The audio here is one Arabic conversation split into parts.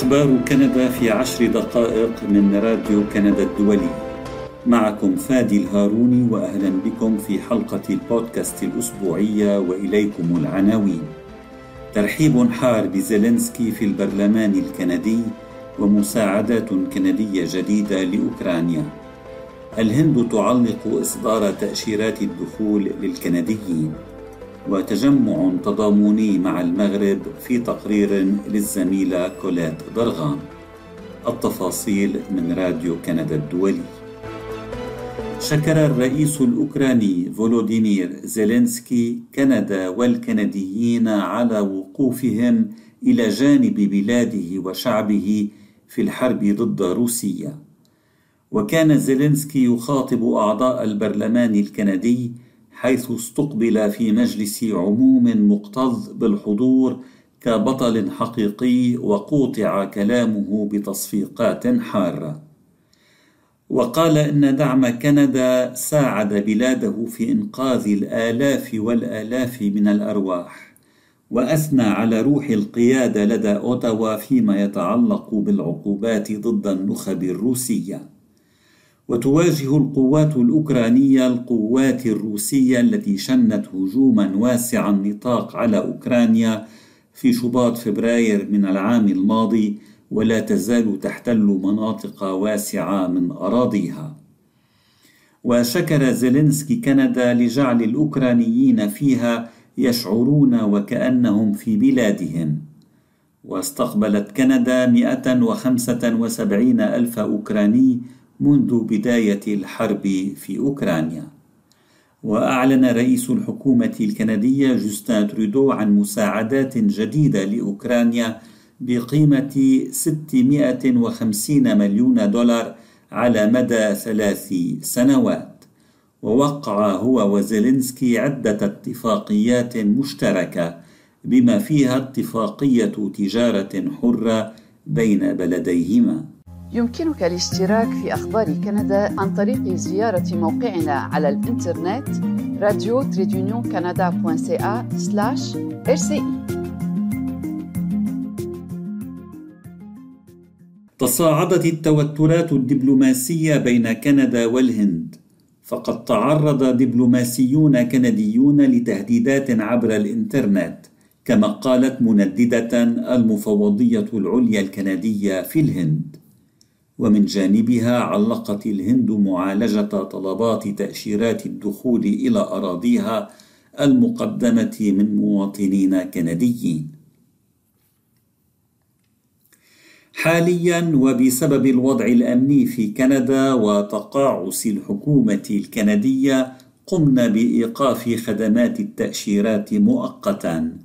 أخبار كندا في عشر دقائق من راديو كندا الدولي. معكم فادي الهاروني وأهلا بكم في حلقة البودكاست الأسبوعية وإليكم العناوين. ترحيب حار بزيلينسكي في البرلمان الكندي ومساعدات كندية جديدة لأوكرانيا. الهند تعلق إصدار تأشيرات الدخول للكنديين. وتجمع تضامني مع المغرب في تقرير للزميلة كولات درغام التفاصيل من راديو كندا الدولي. شكر الرئيس الأوكراني فولوديمير زيلينسكي كندا والكنديين على وقوفهم إلى جانب بلاده وشعبه في الحرب ضد روسيا. وكان زيلينسكي يخاطب أعضاء البرلمان الكندي حيث استقبل في مجلس عموم مكتظ بالحضور كبطل حقيقي وقوطع كلامه بتصفيقات حارة. وقال إن دعم كندا ساعد بلاده في إنقاذ الآلاف والآلاف من الأرواح وأثنى على روح القيادة لدى أوتاوا فيما يتعلق بالعقوبات ضد النخب الروسية. وتواجه القوات الأوكرانية القوات الروسية التي شنت هجوما واسع النطاق على أوكرانيا في شباط فبراير من العام الماضي ولا تزال تحتل مناطق واسعة من أراضيها. وشكر زيلينسكي كندا لجعل الأوكرانيين فيها يشعرون وكأنهم في بلادهم. واستقبلت كندا 175 ألف أوكراني منذ بداية الحرب في أوكرانيا. وأعلن رئيس الحكومة الكندية جوستان ترودو عن مساعدات جديدة لأوكرانيا بقيمة 650 مليون دولار على مدى ثلاث سنوات. ووقع هو وزيلينسكي عدة اتفاقيات مشتركة بما فيها اتفاقية تجارة حرة بين بلديهما. يمكنك الاشتراك في أخبار كندا عن طريق زيارة موقعنا على الإنترنت راديو Trait d'union كندا تصاعدت التوترات الدبلوماسية بين كندا والهند فقد تعرض دبلوماسيون كنديون لتهديدات عبر الإنترنت كما قالت منددة المفوضية العليا الكندية في الهند. ومن جانبها علقت الهند معالجة طلبات تأشيرات الدخول إلى أراضيها المقدمة من مواطنين كنديين. حاليا وبسبب الوضع الأمني في كندا وتقاعس الحكومة الكندية قمنا بإيقاف خدمات التأشيرات مؤقتا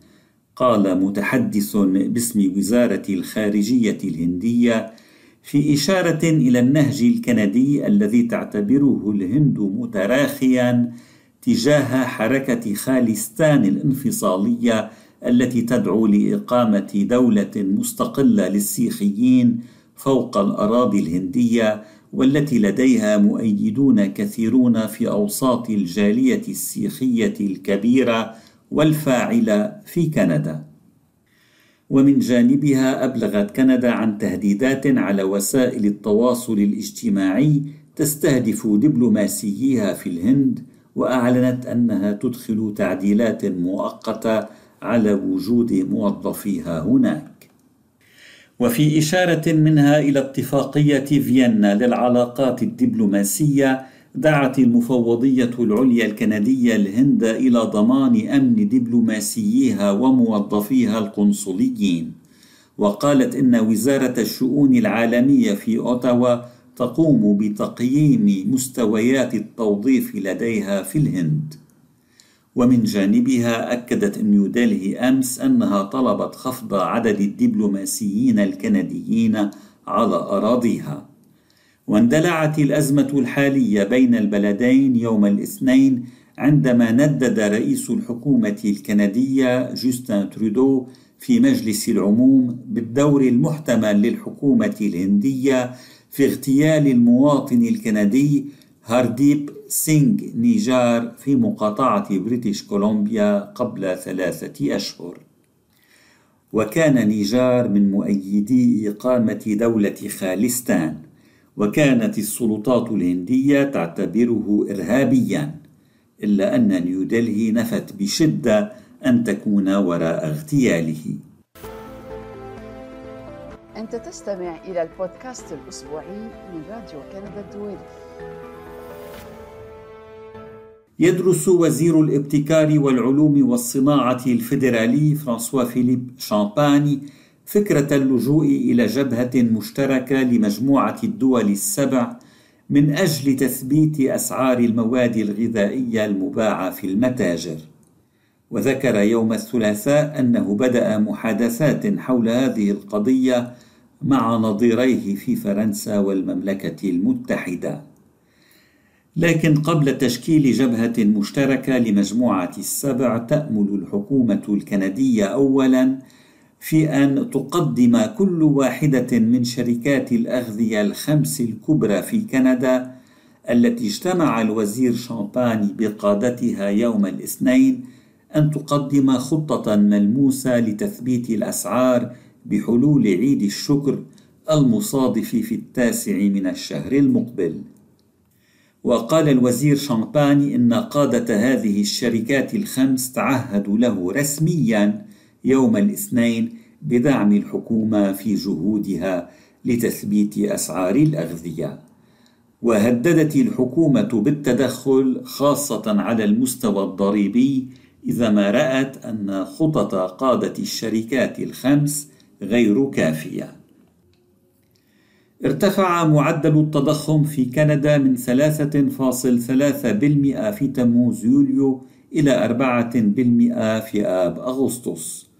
قال متحدث باسم وزارة الخارجية الهندية في إشارة إلى النهج الكندي الذي تعتبره الهند متراخيا تجاه حركة خالستان الانفصالية التي تدعو لإقامة دولة مستقلة للسيخيين فوق الأراضي الهندية والتي لديها مؤيدون كثيرون في أوساط الجالية السيخية الكبيرة والفاعلة في كندا. ومن جانبها أبلغت كندا عن تهديدات على وسائل التواصل الاجتماعي تستهدف دبلوماسييها في الهند وأعلنت أنها تدخل تعديلات مؤقتة على وجود موظفيها هناك. وفي إشارة منها إلى اتفاقية فيينا للعلاقات الدبلوماسية دعت المفوضية العليا الكندية الهند إلى ضمان أمن دبلوماسييها وموظفيها القنصليين. وقالت إن وزارة الشؤون العالمية في أوتاوا تقوم بتقييم مستويات التوظيف لديها في الهند. ومن جانبها أكدت نيودلهي أمس أنها طلبت خفض عدد الدبلوماسيين الكنديين على أراضيها. واندلعت الأزمة الحالية بين البلدين يوم الاثنين عندما ندد رئيس الحكومة الكندية جوستن ترودو في مجلس العموم بالدور المحتمل للحكومة الهندية في اغتيال المواطن الكندي هارديب سينغ نيجار في مقاطعة بريتش كولومبيا قبل ثلاثة أشهر. وكان نيجار من مؤيدي إقامة دولة خالستان. وكانت السلطات الهندية تعتبره إرهابيا إلا أن نيودلهي نفت بشدة أن تكون وراء اغتياله. أنت تستمع إلى البودكاست الأسبوعي من راديو كندا الدولي. يدرس وزير الابتكار والعلوم والصناعة الفيدرالي فرانسوا فيليب شامباني فكرة اللجوء إلى جبهة مشتركة لمجموعة الدول السبع من أجل تثبيت أسعار المواد الغذائية المباعة في المتاجر. وذكر يوم الثلاثاء أنه بدأ محادثات حول هذه القضية مع نظيريه في فرنسا والمملكة المتحدة. لكن قبل تشكيل جبهة مشتركة لمجموعة السبع تأمل الحكومة الكندية أولاً في أن تقدم كل واحدة من شركات الأغذية الخمس الكبرى في كندا التي اجتمع الوزير شامباني بقادتها يوم الاثنين أن تقدم خطة ملموسة لتثبيت الأسعار بحلول عيد الشكر المصادف في التاسع من الشهر المقبل. وقال الوزير شامباني إن قادة هذه الشركات الخمس تعهدوا له رسميا يوم الاثنين بدعم الحكومة في جهودها لتثبيت أسعار الأغذية. وهددت الحكومة بالتدخل خاصة على المستوى الضريبي إذا ما رأت أن خطط قادة الشركات الخمس غير كافية. ارتفع معدل التضخم في كندا من 3.3% في تموز يوليو إلى 4% في آب أغسطس.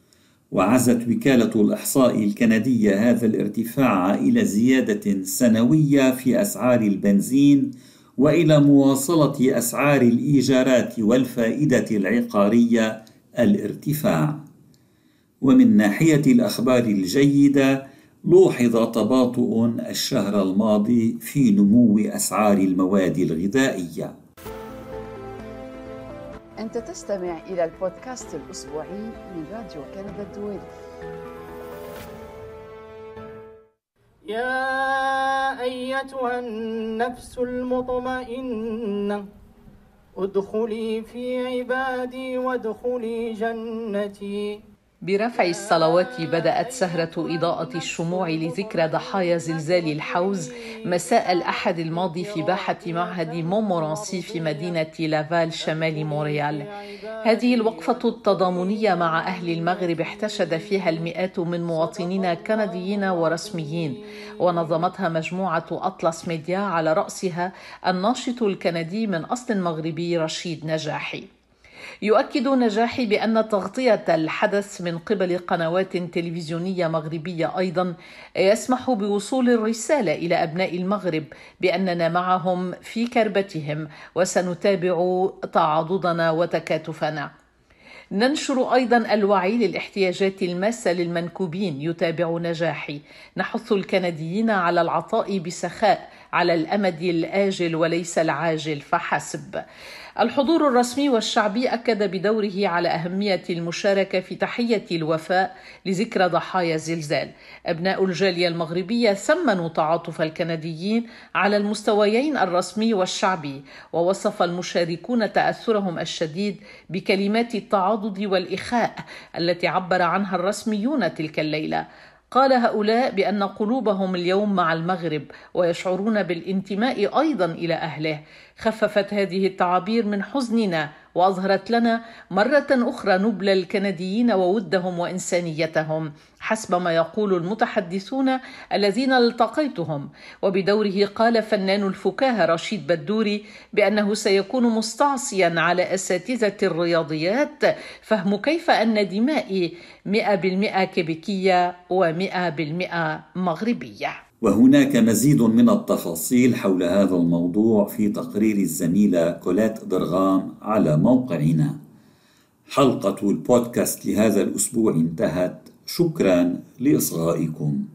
وعزت وكالة الإحصاء الكندية هذا الارتفاع إلى زيادة سنوية في أسعار البنزين وإلى مواصلة أسعار الإيجارات والفائدة العقارية الارتفاع. ومن ناحية الأخبار الجيدة لوحظ تباطؤ الشهر الماضي في نمو أسعار المواد الغذائية. أنت تستمع إلى البودكاست الأسبوعي من راديو كندا الدولي. يا أيتها النفس المطمئنة ادخلي في عبادي وادخلي جنتي. برفع الصلوات بدأت سهرة إضاءة الشموع لذكرى ضحايا زلزال الحوز مساء الأحد الماضي في باحة معهد مومورانسي في مدينة لافال شمال مونريال هذه الوقفة التضامنية مع أهل المغرب احتشد فيها المئات من مواطنين كنديين ورسميين. ونظمتها مجموعة أطلس ميديا على رأسها الناشط الكندي من أصل مغربي رشيد نجاحي. يؤكد نجاحي بأن تغطية الحدث من قبل قنوات تلفزيونية مغربية أيضا يسمح بوصول الرسالة إلى أبناء المغرب بأننا معهم في كربتهم وسنتابع تعاضدنا وتكاتفنا. ننشر أيضا الوعي للاحتياجات الماسة للمنكوبين يتابع نجاحي نحث الكنديين على العطاء بسخاء على الأمد الآجل وليس العاجل فحسب الحضور الرسمي والشعبي أكد بدوره على أهمية المشاركة في تحية الوفاء لذكرى ضحايا الزلزال. أبناء الجالية المغربية ثمنوا تعاطف الكنديين على المستويين الرسمي والشعبي، ووصف المشاركون تأثرهم الشديد بكلمات التعاضد والإخاء التي عبر عنها الرسميون تلك الليلة. قال هؤلاء بأن قلوبهم اليوم مع المغرب ويشعرون بالانتماء أيضا إلى أهله. خففت هذه التعابير من حزننا وأظهرت لنا مرة أخرى نبل الكنديين وودهم وإنسانيتهم حسب ما يقول المتحدثون الذين التقيتهم. وبدوره قال فنان الفكاهه رشيد بدوري بأنه سيكون مستعصيا على أساتذة الرياضيات فهم كيف أن دمائي 100% كيبيكية و100% مغربية. وهناك مزيد من التفاصيل حول هذا الموضوع في تقرير الزميلة كولات درغام على موقعنا. حلقة البودكاست لهذا الأسبوع انتهت. شكرا لإصغائكم.